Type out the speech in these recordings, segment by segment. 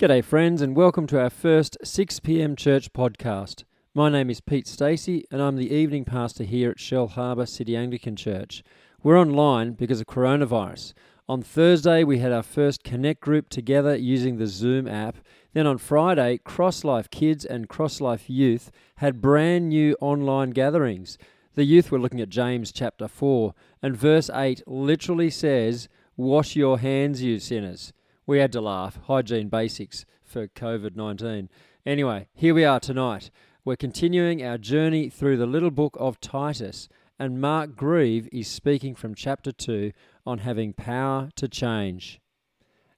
G'day, friends, and welcome to our first 6 pm church podcast. My name is Pete Stacey, and I'm the evening pastor here at Shellharbour City Anglican Church. We're online because of coronavirus. On Thursday, we had our first Connect group together using the Zoom app. Then on Friday, Cross Life Kids and Cross Life Youth had brand new online gatherings. The youth were looking at James chapter 4, and verse 8 literally says, Wash your hands, you sinners. We had to laugh. Hygiene basics for COVID 19. Anyway, here we are tonight. We're continuing our journey through the little book of Titus, and Mark Grieve is speaking from chapter 2 on having power to change.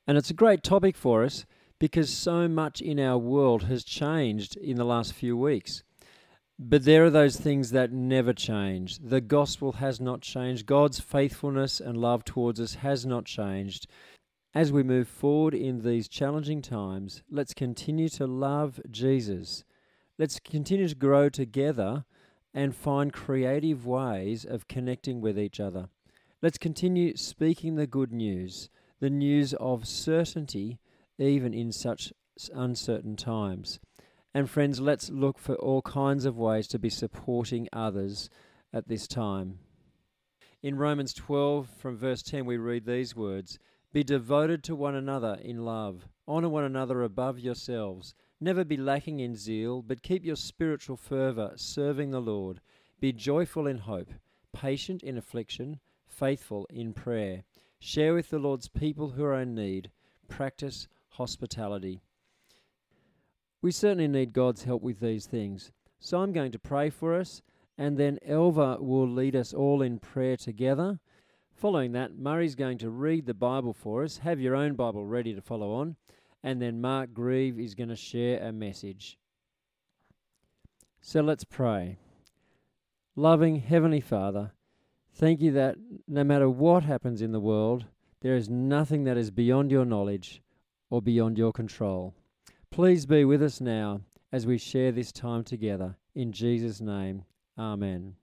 And it's a great topic for us because so much in our world has changed in the last few weeks. But there are those things that never change. The gospel has not changed. God's faithfulness and love towards us has not changed. As we move forward in these challenging times, let's continue to love Jesus. Let's continue to grow together and find creative ways of connecting with each other. Let's continue speaking the good news, the news of certainty, even in such uncertain times. And friends, let's look for all kinds of ways to be supporting others at this time. In Romans 12, from verse 10, we read these words be devoted to one another in love. Honour one another above yourselves. Never be lacking in zeal, but keep your spiritual fervour, serving the Lord. Be joyful in hope, patient in affliction, faithful in prayer. Share with the Lord's people who are in need. Practice hospitality. We certainly need God's help with these things. So I'm going to pray for us, and then Elva will lead us all in prayer together. Following that, Murray's going to read the Bible for us. Have your own Bible ready to follow on. And then Mark Grieve is going to share a message. So let's pray. Loving Heavenly Father, thank you that no matter what happens in the world, there is nothing that is beyond your knowledge or beyond your control. Please be with us now as we share this time together. In Jesus' name, Amen.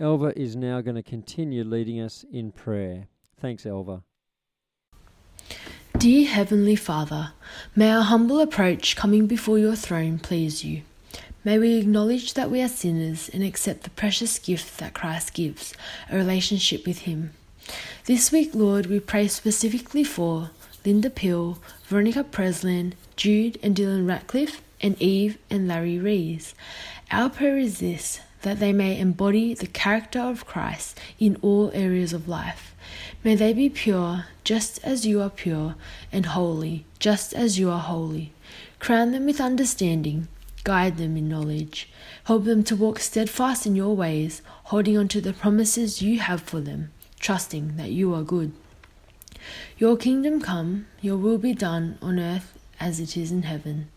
Elva is now going to continue leading us in prayer. Thanks, Elva. Dear Heavenly Father, may our humble approach coming before your throne please you. May we acknowledge that we are sinners and accept the precious gift that Christ gives, a relationship with Him. This week, Lord, we pray specifically for Linda Peel, Veronica Presland, Jude and Dylan Ratcliffe, and Eve and Larry Rees. Our prayer is this that they may embody the character of Christ in all areas of life. May they be pure, just as you are pure, and holy, just as you are holy. Crown them with understanding, guide them in knowledge. Help them to walk steadfast in your ways, holding on to the promises you have for them, trusting that you are good. Your kingdom come, your will be done on earth as it is in heaven.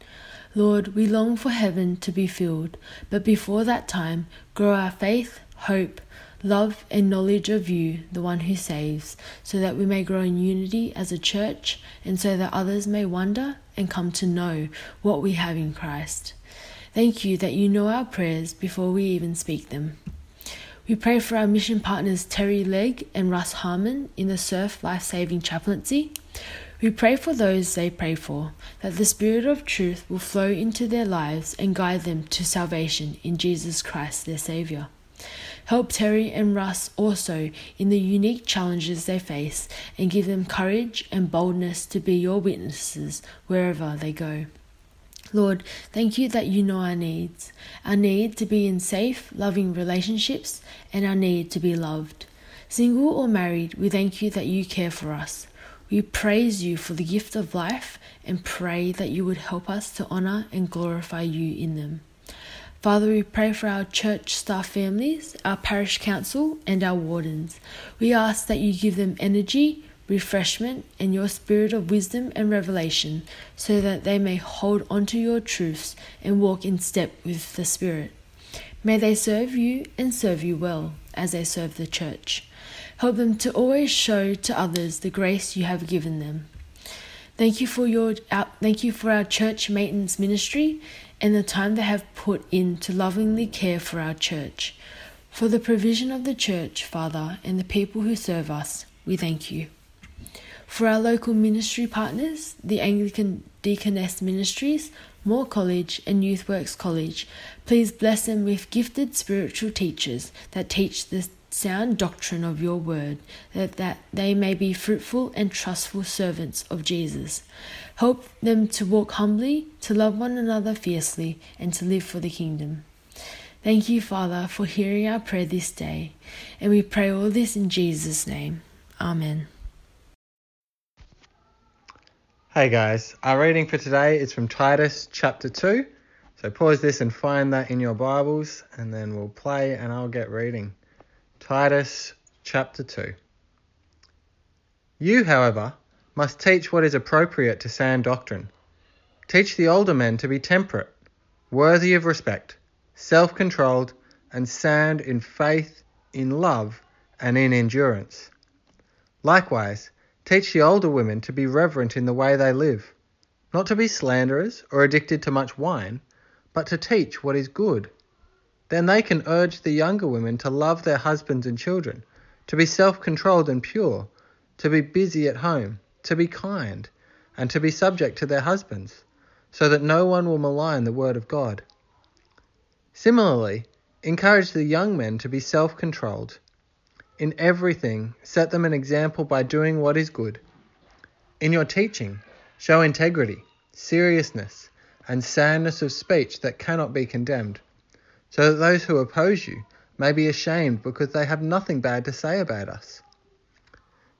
Lord, we long for heaven to be filled, but before that time, grow our faith, hope, love, and knowledge of you, the one who saves, so that we may grow in unity as a church, and so that others may wonder and come to know what we have in Christ. Thank you that you know our prayers before we even speak them. We pray for our mission partners Terry Legg and Russ Harmon in the Surf Life Saving Chaplaincy. We pray for those they pray for, that the Spirit of truth will flow into their lives and guide them to salvation in Jesus Christ, their Saviour. Help Terry and Russ also in the unique challenges they face and give them courage and boldness to be your witnesses wherever they go. Lord, thank you that you know our needs our need to be in safe, loving relationships, and our need to be loved. Single or married, we thank you that you care for us. We praise you for the gift of life and pray that you would help us to honor and glorify you in them. Father, we pray for our church staff families, our parish council, and our wardens. We ask that you give them energy, refreshment, and your spirit of wisdom and revelation so that they may hold onto your truths and walk in step with the Spirit. May they serve you and serve you well as they serve the church. Help them to always show to others the grace you have given them. Thank you for your our, thank you for our church maintenance ministry and the time they have put in to lovingly care for our church. For the provision of the church, Father, and the people who serve us, we thank you. For our local ministry partners, the Anglican Deaconess Ministries, Moore College, and Youthworks College, please bless them with gifted spiritual teachers that teach the sound doctrine of your word, that, that they may be fruitful and trustful servants of Jesus. Help them to walk humbly, to love one another fiercely, and to live for the kingdom. Thank you, Father, for hearing our prayer this day, and we pray all this in Jesus' name. Amen. Hey guys, our reading for today is from Titus chapter 2. So pause this and find that in your Bibles, and then we'll play and I'll get reading. Titus chapter 2. You, however, must teach what is appropriate to sound doctrine. Teach the older men to be temperate, worthy of respect, self controlled, and sound in faith, in love, and in endurance. Likewise, teach the older women to be reverent in the way they live, not to be slanderers or addicted to much wine, but to teach what is good then they can urge the younger women to love their husbands and children, to be self controlled and pure, to be busy at home, to be kind, and to be subject to their husbands, so that no one will malign the word of God. Similarly, encourage the young men to be self controlled. In everything, set them an example by doing what is good. In your teaching, show integrity, seriousness, and soundness of speech that cannot be condemned so that those who oppose you may be ashamed because they have nothing bad to say about us.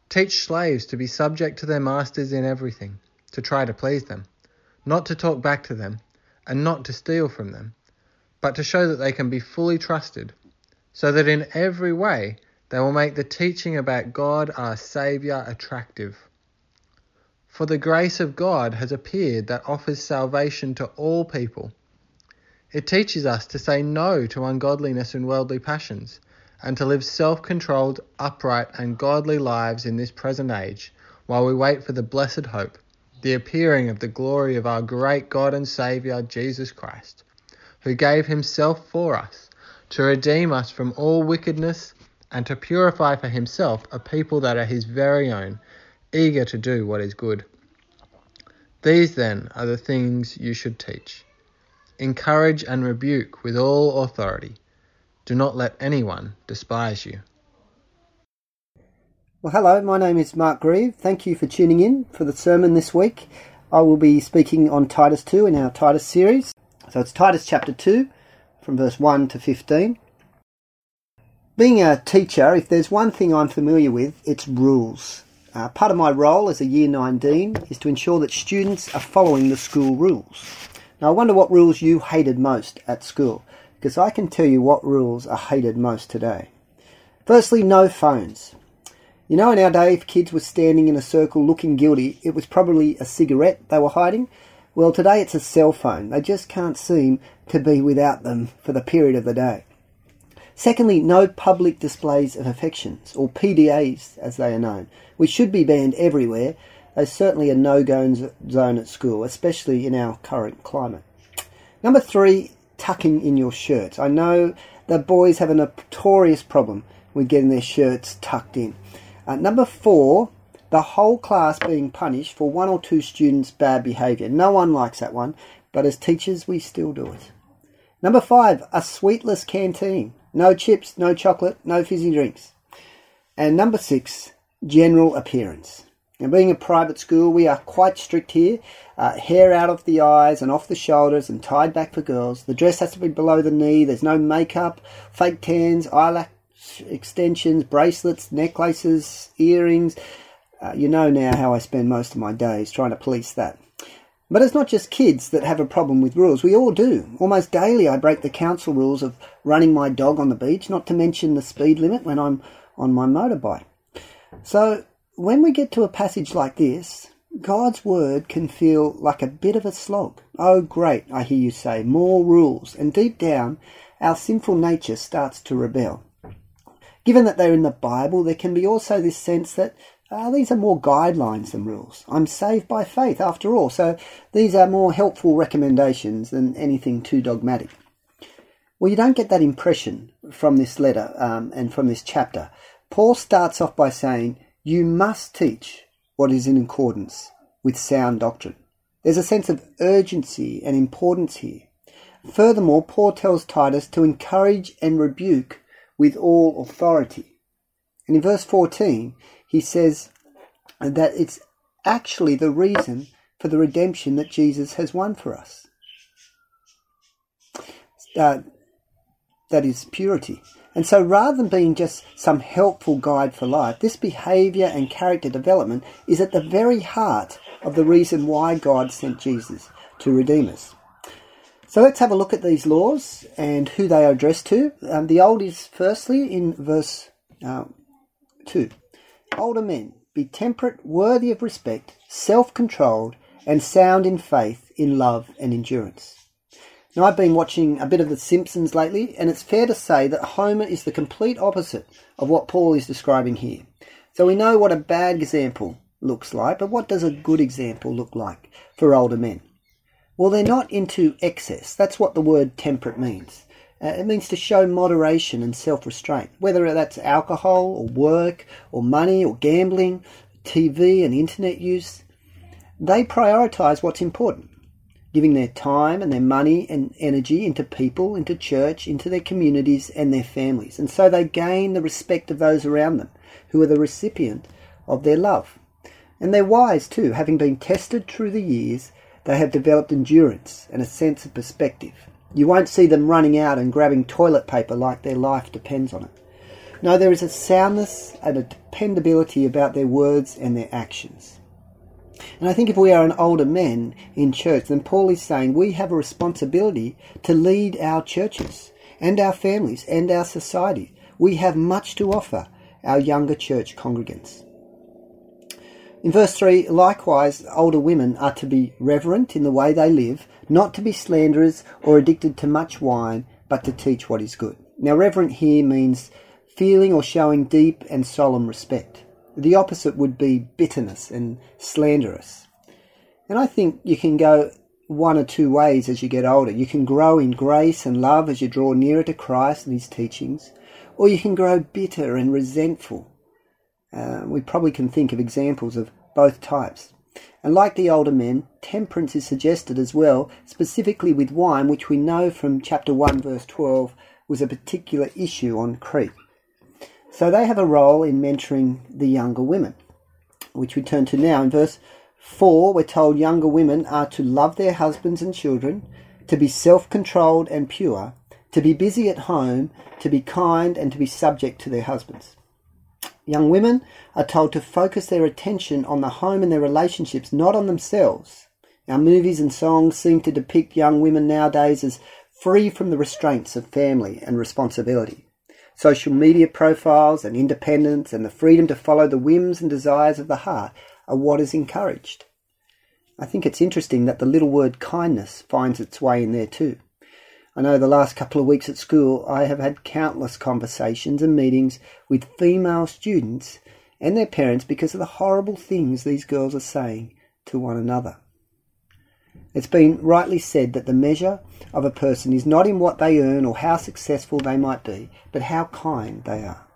Teach slaves to be subject to their masters in everything, to try to please them, not to talk back to them, and not to steal from them, but to show that they can be fully trusted, so that in every way they will make the teaching about God our Saviour attractive. For the grace of God has appeared that offers salvation to all people it teaches us to say no to ungodliness and worldly passions, and to live self controlled, upright, and godly lives in this present age, while we wait for the blessed hope, the appearing of the glory of our great God and Saviour, Jesus Christ, who gave himself for us, to redeem us from all wickedness, and to purify for himself a people that are his very own, eager to do what is good. These, then, are the things you should teach encourage and rebuke with all authority. Do not let anyone despise you. Well, hello, my name is Mark Grieve. Thank you for tuning in for the sermon this week. I will be speaking on Titus 2 in our Titus series. So it's Titus chapter 2 from verse 1 to 15. Being a teacher, if there's one thing I'm familiar with, it's rules. Uh, part of my role as a Year 9 Dean is to ensure that students are following the school rules. Now, I wonder what rules you hated most at school, because I can tell you what rules are hated most today. Firstly, no phones. You know, in our day, if kids were standing in a circle looking guilty, it was probably a cigarette they were hiding. Well, today it's a cell phone. They just can't seem to be without them for the period of the day. Secondly, no public displays of affections, or PDAs as they are known, which should be banned everywhere there's certainly a no-go zone at school, especially in our current climate. Number three, tucking in your shirts. I know the boys have a notorious problem with getting their shirts tucked in. Uh, number four, the whole class being punished for one or two students' bad behaviour. No one likes that one, but as teachers, we still do it. Number five, a sweetless canteen. No chips, no chocolate, no fizzy drinks. And number six, general appearance. Now, being a private school, we are quite strict here. Uh, hair out of the eyes and off the shoulders and tied back for girls. The dress has to be below the knee. There's no makeup, fake tans, eyelash extensions, bracelets, necklaces, earrings. Uh, you know now how I spend most of my days trying to police that. But it's not just kids that have a problem with rules. We all do. Almost daily, I break the council rules of running my dog on the beach, not to mention the speed limit when I'm on my motorbike. So when we get to a passage like this, God's word can feel like a bit of a slog. Oh, great, I hear you say, more rules. And deep down, our sinful nature starts to rebel. Given that they're in the Bible, there can be also this sense that uh, these are more guidelines than rules. I'm saved by faith, after all, so these are more helpful recommendations than anything too dogmatic. Well, you don't get that impression from this letter um, and from this chapter. Paul starts off by saying, you must teach what is in accordance with sound doctrine. There's a sense of urgency and importance here. Furthermore, Paul tells Titus to encourage and rebuke with all authority. And in verse 14, he says that it's actually the reason for the redemption that Jesus has won for us. Uh, that is purity. And so rather than being just some helpful guide for life, this behaviour and character development is at the very heart of the reason why God sent Jesus to redeem us. So let's have a look at these laws and who they are addressed to. Um, the old is firstly in verse uh, 2. Older men, be temperate, worthy of respect, self controlled, and sound in faith, in love, and endurance. Now, I've been watching a bit of The Simpsons lately, and it's fair to say that Homer is the complete opposite of what Paul is describing here. So we know what a bad example looks like, but what does a good example look like for older men? Well, they're not into excess. That's what the word temperate means. Uh, it means to show moderation and self restraint, whether that's alcohol or work or money or gambling, TV and internet use. They prioritize what's important, giving their time and their money and energy into people, into church, into their communities and their families. And so they gain the respect of those around them who are the recipient of their love. And they're wise too, having been tested through the years, they have developed endurance and a sense of perspective. You won't see them running out and grabbing toilet paper like their life depends on it. No, there is a soundness and a dependability about their words and their actions. And I think if we are an older men in church, then Paul is saying we have a responsibility to lead our churches and our families and our society. We have much to offer our younger church congregants. In verse 3, likewise, older women are to be reverent in the way they live, not to be slanderers or addicted to much wine, but to teach what is good. Now, reverent here means feeling or showing deep and solemn respect. The opposite would be bitterness and slanderous. And I think you can go one or two ways as you get older. You can grow in grace and love as you draw nearer to Christ and His teachings, or you can grow bitter and resentful uh, we probably can think of examples of both types. And like the older men, temperance is suggested as well, specifically with wine, which we know from chapter 1, verse 12, was a particular issue on Crete. So they have a role in mentoring the younger women, which we turn to now. In verse 4, we're told younger women are to love their husbands and children, to be self controlled and pure, to be busy at home, to be kind, and to be subject to their husbands. Young women are told to focus their attention on the home and their relationships, not on themselves. Our movies and songs seem to depict young women nowadays as free from the restraints of family and responsibility. Social media profiles and independence and the freedom to follow the whims and desires of the heart are what is encouraged. I think it's interesting that the little word kindness finds its way in there too. I know the last couple of weeks at school, I have had countless conversations and meetings with female students and their parents because of the horrible things these girls are saying to one another. It's been rightly said that the measure of a person is not in what they earn or how successful they might be, but how kind they are.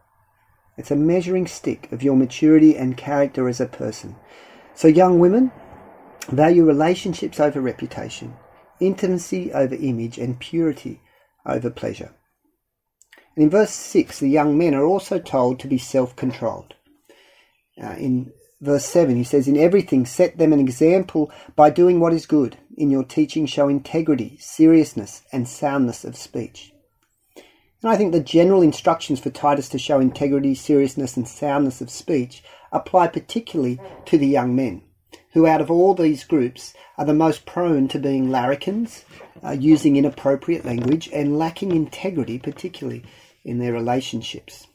It's a measuring stick of your maturity and character as a person. So, young women, value relationships over reputation intimacy over image, and purity over pleasure. And in verse 6, the young men are also told to be self controlled. Uh, in verse 7, he says, In everything set them an example by doing what is good. In your teaching, show integrity, seriousness, and soundness of speech. And I think the general instructions for Titus to show integrity, seriousness, and soundness of speech apply particularly to the young men who out of all these groups are the most prone to being larrikins, uh, using inappropriate language, and lacking integrity, particularly in their relationships.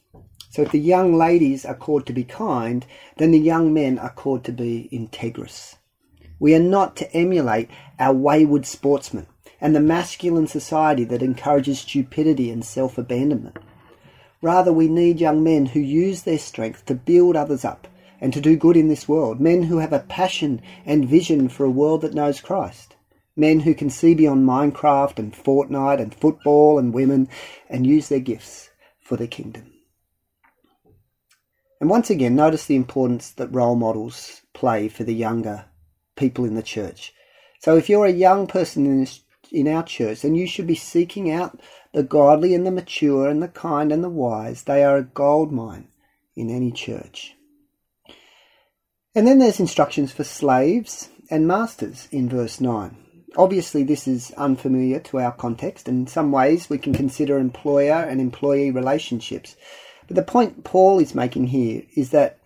So if the young ladies are called to be kind, then the young men are called to be integrous. We are not to emulate our wayward sportsmen and the masculine society that encourages stupidity and self abandonment. Rather, we need young men who use their strength to build others up and to do good in this world. Men who have a passion and vision for a world that knows Christ. Men who can see beyond Minecraft and Fortnite and football and women and use their gifts for the kingdom. And once again, notice the importance that role models play for the younger people in the church. So if you're a young person in this, in our church, then you should be seeking out the godly and the mature and the kind and the wise. They are a gold mine in any church. And then there's instructions for slaves and masters in verse 9. Obviously, this is unfamiliar to our context, and in some ways we can consider employer and employee relationships. But the point Paul is making here is that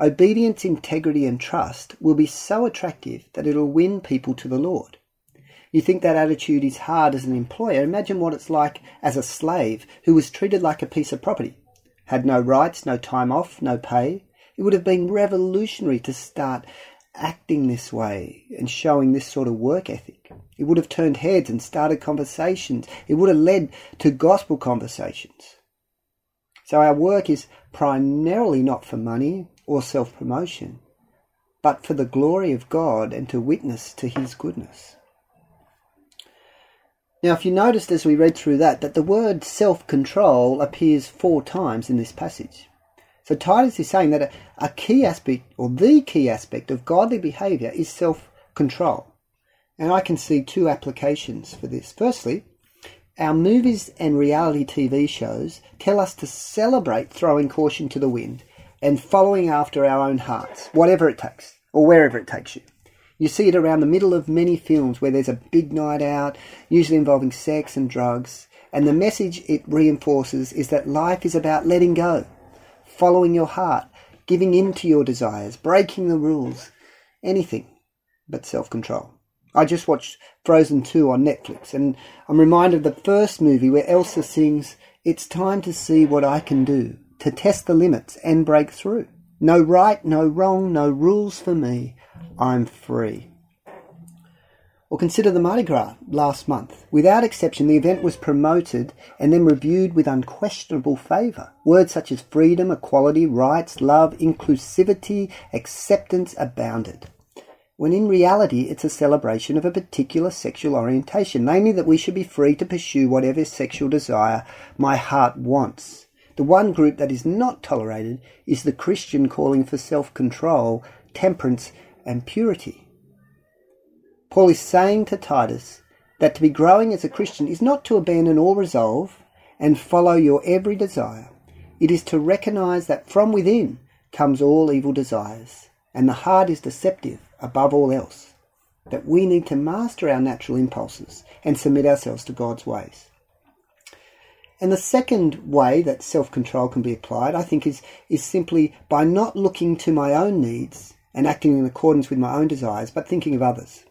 obedience, integrity, and trust will be so attractive that it'll win people to the Lord. You think that attitude is hard as an employer? Imagine what it's like as a slave who was treated like a piece of property, had no rights, no time off, no pay. It would have been revolutionary to start acting this way and showing this sort of work ethic. It would have turned heads and started conversations. It would have led to gospel conversations. So our work is primarily not for money or self promotion, but for the glory of God and to witness to his goodness. Now, if you noticed as we read through that, that the word self control appears four times in this passage. So Titus is saying that a, a, key aspect, or the key aspect of godly behaviour is self control. And I can see two applications for this. Firstly, our movies and reality TV shows tell us to celebrate throwing caution to the wind and following after our own hearts, whatever it takes, or wherever it takes you. You see it around the middle of many films where there's a big night out, usually involving sex and drugs, and the message it reinforces is that life is about letting go, following your heart, giving in to your desires, breaking the rules, anything but self control. I just watched Frozen 2 on Netflix, and I'm reminded of the first movie where Elsa sings, It's time to see what I can do, to test the limits and break through. No right, no wrong, no rules for me. I'm free. Or consider the Mardi Gras last month. Without exception, the event was promoted and then reviewed with unquestionable favour. Words such as freedom, equality, rights, love, inclusivity, acceptance abounded. When in reality, it's a celebration of a particular sexual orientation, namely that we should be free to pursue whatever sexual desire my heart wants. The one group that is not tolerated is the Christian calling for self control, temperance, and purity. Paul is saying to Titus that to be growing as a Christian is not to abandon all resolve and follow your every desire. It is to recognize that from within comes all evil desires, and the heart is deceptive above all else. That we need to master our natural impulses and submit ourselves to God's ways. And the second way that self control can be applied, I think, is, is simply by not looking to my own needs and acting in accordance with my own desires, but thinking of others.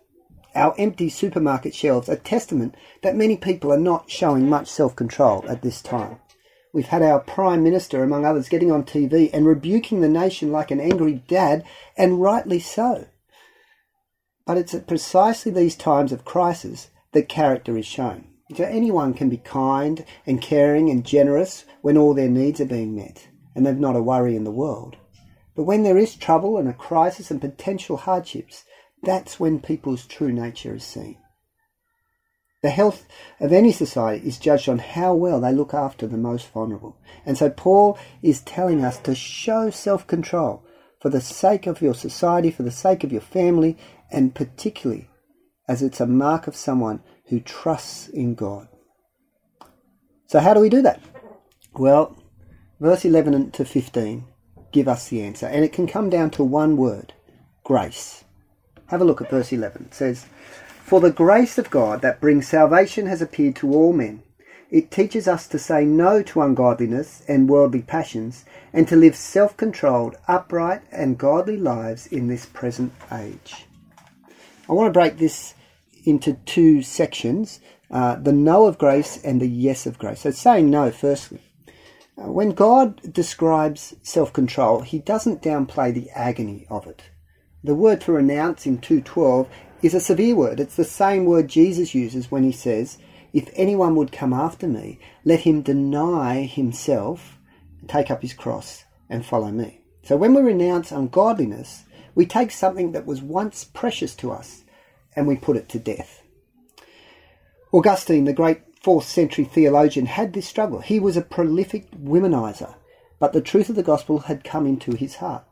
Our empty supermarket shelves are testament that many people are not showing much self control at this time. We've had our Prime Minister, among others, getting on TV and rebuking the nation like an angry dad, and rightly so. But it's at precisely these times of crisis that character is shown. So anyone can be kind and caring and generous when all their needs are being met and they've not a worry in the world. But when there is trouble and a crisis and potential hardships, that's when people's true nature is seen. The health of any society is judged on how well they look after the most vulnerable. And so Paul is telling us to show self control for the sake of your society, for the sake of your family, and particularly as it's a mark of someone who trusts in God. So, how do we do that? Well, verse 11 to 15 give us the answer. And it can come down to one word grace. Have a look at verse 11. It says, For the grace of God that brings salvation has appeared to all men. It teaches us to say no to ungodliness and worldly passions and to live self controlled, upright, and godly lives in this present age. I want to break this into two sections uh, the no of grace and the yes of grace. So, saying no, firstly. Uh, when God describes self control, he doesn't downplay the agony of it. The word to renounce in 2.12 is a severe word. It's the same word Jesus uses when he says, If anyone would come after me, let him deny himself, take up his cross, and follow me. So when we renounce ungodliness, we take something that was once precious to us and we put it to death. Augustine, the great fourth century theologian had this struggle. He was a prolific womanizer, but the truth of the gospel had come into his heart.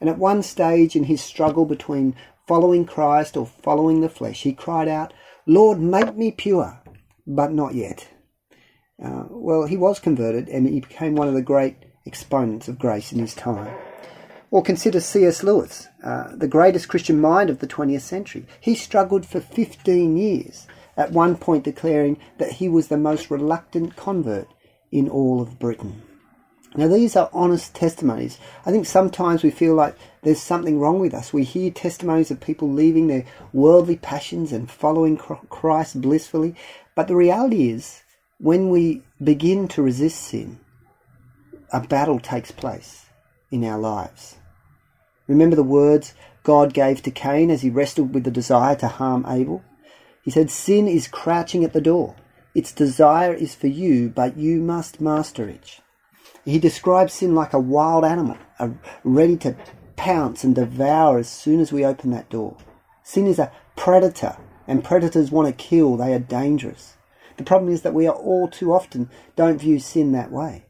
And at one stage in his struggle between following Christ or following the flesh, he cried out, Lord, make me pure, but not yet. Uh, well, he was converted and he became one of the great exponents of grace in his time. Or consider C.S. Lewis, uh, the greatest Christian mind of the 20th century. He struggled for 15 years, at one point declaring that he was the most reluctant convert in all of Britain. Now, these are honest testimonies. I think sometimes we feel like there's something wrong with us. We hear testimonies of people leaving their worldly passions and following Christ blissfully. But the reality is, when we begin to resist sin, a battle takes place in our lives. Remember the words God gave to Cain as he wrestled with the desire to harm Abel? He said, Sin is crouching at the door. Its desire is for you, but you must master it. He describes sin like a wild animal, ready to pounce and devour as soon as we open that door. Sin is a predator, and predators want to kill. They are dangerous. The problem is that we are all too often don't view sin that way.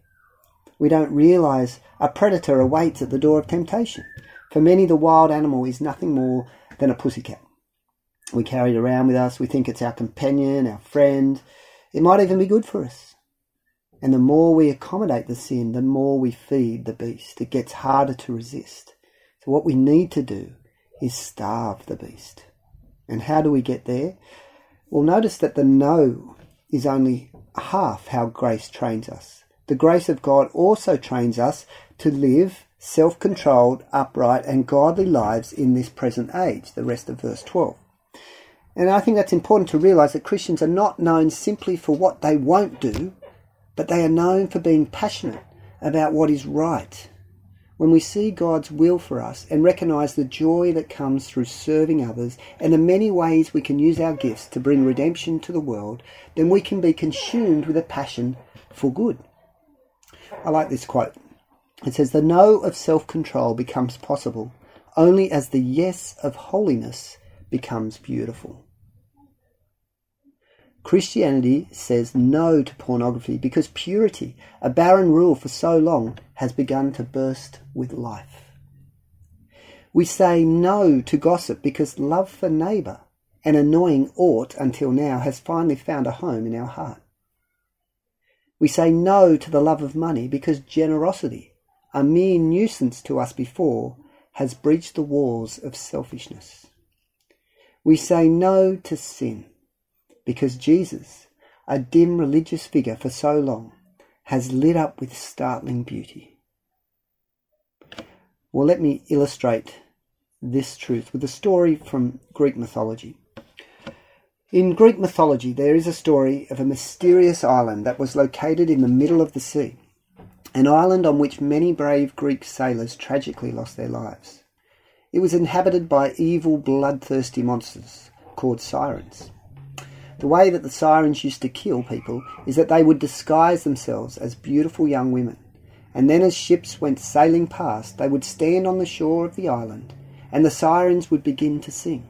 We don't realize a predator awaits at the door of temptation. For many, the wild animal is nothing more than a pussycat. We carry it around with us. We think it's our companion, our friend. It might even be good for us. And the more we accommodate the sin, the more we feed the beast. It gets harder to resist. So what we need to do is starve the beast. And how do we get there? Well, notice that the no is only half how grace trains us. The grace of God also trains us to live self controlled, upright, and godly lives in this present age, the rest of verse 12. And I think that's important to realize that Christians are not known simply for what they won't do, but they are known for being passionate about what is right. When we see God's will for us and recognize the joy that comes through serving others and the many ways we can use our gifts to bring redemption to the world, then we can be consumed with a passion for good. I like this quote. It says, The no of self control becomes possible only as the yes of holiness becomes beautiful. Christianity says no to pornography because purity, a barren rule for so long, has begun to burst with life. We say no to gossip because love for neighbour, an annoying ought until now, has finally found a home in our heart. We say no to the love of money because generosity, a mere nuisance to us before, has breached the walls of selfishness. We say no to sin because Jesus, a dim religious figure for so long, has lit up with startling beauty. Well, let me illustrate this truth with a story from Greek mythology. In Greek mythology, there is a story of a mysterious island that was located in the middle of the sea, an island on which many brave Greek sailors tragically lost their lives. It was inhabited by evil, bloodthirsty monsters called sirens. The way that the sirens used to kill people is that they would disguise themselves as beautiful young women, and then as ships went sailing past, they would stand on the shore of the island, and the sirens would begin to sing.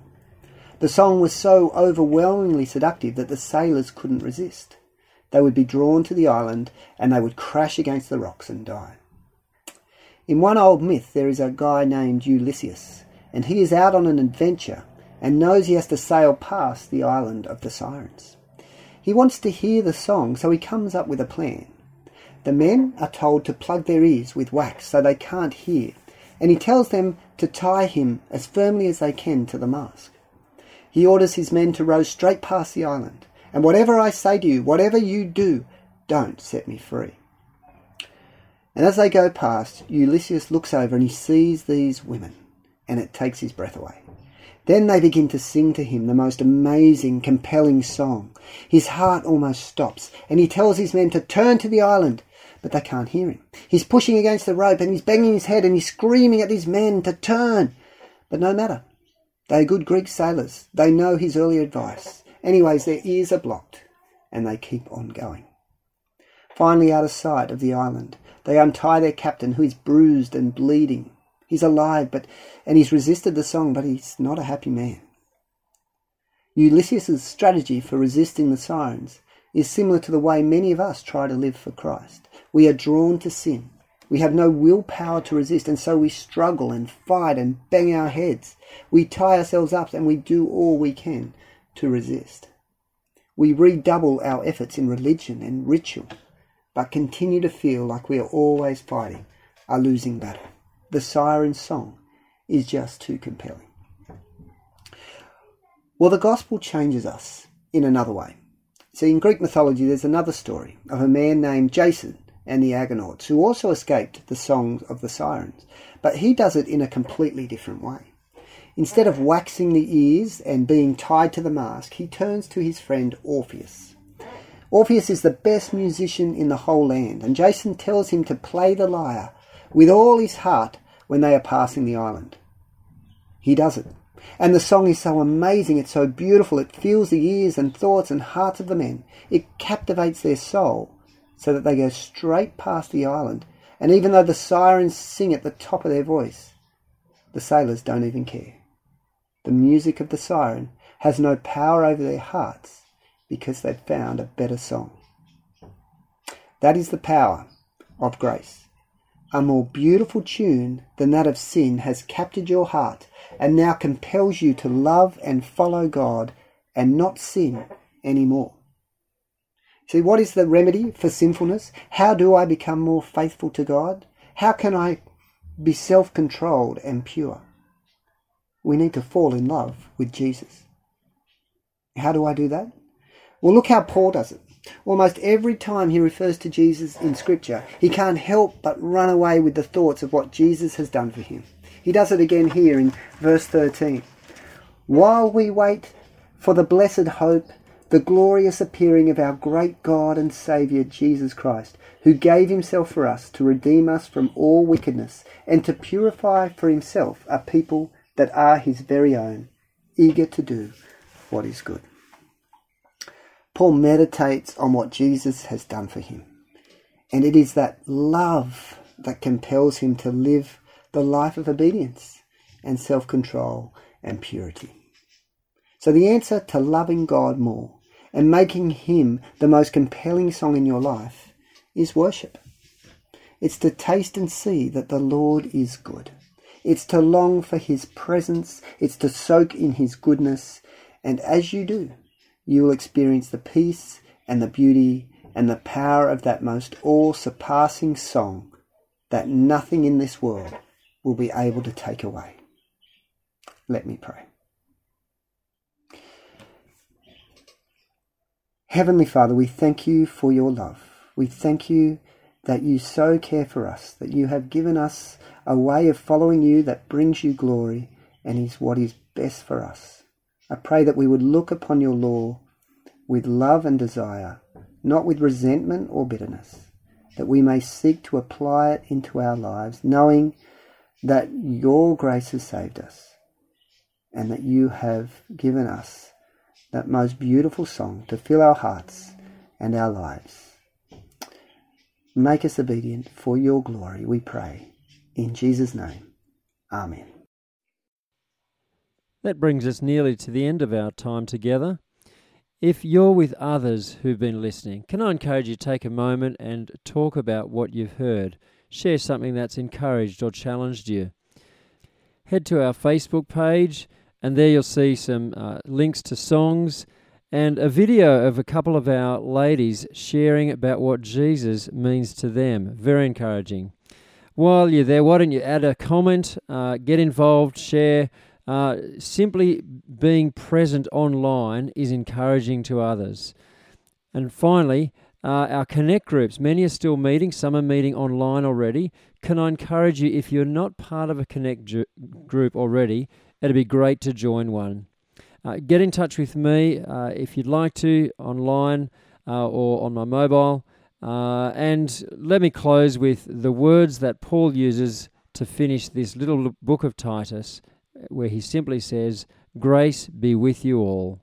The song was so overwhelmingly seductive that the sailors couldn't resist. They would be drawn to the island and they would crash against the rocks and die. In one old myth, there is a guy named Ulysses, and he is out on an adventure and knows he has to sail past the island of the sirens. He wants to hear the song, so he comes up with a plan. The men are told to plug their ears with wax so they can't hear, and he tells them to tie him as firmly as they can to the mast. He orders his men to row straight past the island, and whatever I say to you, whatever you do, don't set me free. And as they go past, Ulysses looks over and he sees these women, and it takes his breath away. Then they begin to sing to him the most amazing, compelling song. His heart almost stops, and he tells his men to turn to the island, but they can't hear him. He's pushing against the rope, and he's banging his head, and he's screaming at his men to turn. But no matter. They are good Greek sailors. They know his early advice. Anyways, their ears are blocked and they keep on going. Finally, out of sight of the island, they untie their captain, who is bruised and bleeding. He's alive, but and he's resisted the song, but he's not a happy man. Ulysses' strategy for resisting the sirens is similar to the way many of us try to live for Christ. We are drawn to sin, We have no willpower to resist, and so we struggle and fight and bang our heads. We tie ourselves up and we do all we can to resist. We redouble our efforts in religion and ritual, but continue to feel like we are always fighting a losing battle. The siren song is just too compelling. Well, the gospel changes us in another way. See, in Greek mythology, there's another story of a man named Jason and the Argonauts, who also escaped the songs of the sirens, but he does it in a completely different way. Instead of waxing the ears and being tied to the mast, he turns to his friend Orpheus. Orpheus is the best musician in the whole land, and Jason tells him to play the lyre with all his heart when they are passing the island. He does it, and the song is so amazing, it's so beautiful, it fills the ears and thoughts and hearts of the men. It captivates their soul so that they go straight past the island, and even though the sirens sing at the top of their voice, the sailors don't even care. The music of the siren has no power over their hearts because they've found a better song. That is the power of grace. A more beautiful tune than that of sin has captured your heart and now compels you to love and follow God and not sin anymore. See, what is the remedy for sinfulness? How do I become more faithful to God? How can I be self controlled and pure? We need to fall in love with Jesus. How do I do that? Well, look how Paul does it. Almost every time he refers to Jesus in Scripture, he can't help but run away with the thoughts of what Jesus has done for him. He does it again here in verse 13. While we wait for the blessed hope the glorious appearing of our great God and Saviour Jesus Christ, who gave himself for us to redeem us from all wickedness and to purify for himself a people that are his very own, eager to do what is good. Paul meditates on what Jesus has done for him, and it is that love that compels him to live the life of obedience and self control and purity. So, the answer to loving God more and making Him the most compelling song in your life is worship. It's to taste and see that the Lord is good. It's to long for His presence. It's to soak in His goodness. And as you do, you will experience the peace and the beauty and the power of that most all surpassing song that nothing in this world will be able to take away. Let me pray. Heavenly Father, we thank you for your love. We thank you that you so care for us, that you have given us a way of following you that brings you glory and is what is best for us. I pray that we would look upon your law with love and desire, not with resentment or bitterness, that we may seek to apply it into our lives, knowing that your grace has saved us and that you have given us that most beautiful song to fill our hearts and our lives. Make us obedient for your glory, we pray. In Jesus' name, Amen. That brings us nearly to the end of our time together. If you're with others who've been listening, can I encourage you to take a moment and talk about what you've heard? Share something that's encouraged or challenged you. Head to our Facebook page and there you'll see some uh, links to songs and a video of a couple of our ladies sharing about what Jesus means to them. Very encouraging. While you're there, why don't you add a comment, uh, get involved, share. Uh, simply being present online is encouraging to others. And finally, uh, our Connect groups. Many are still meeting, some are meeting online already. Can I encourage you, if you're not part of a Connect ju- group already, it'd be great to join one. Uh, get in touch with me uh, if you'd like to online uh, or on my mobile. Uh, and let me close with the words that Paul uses to finish this little book of Titus, where he simply says, Grace be with you all.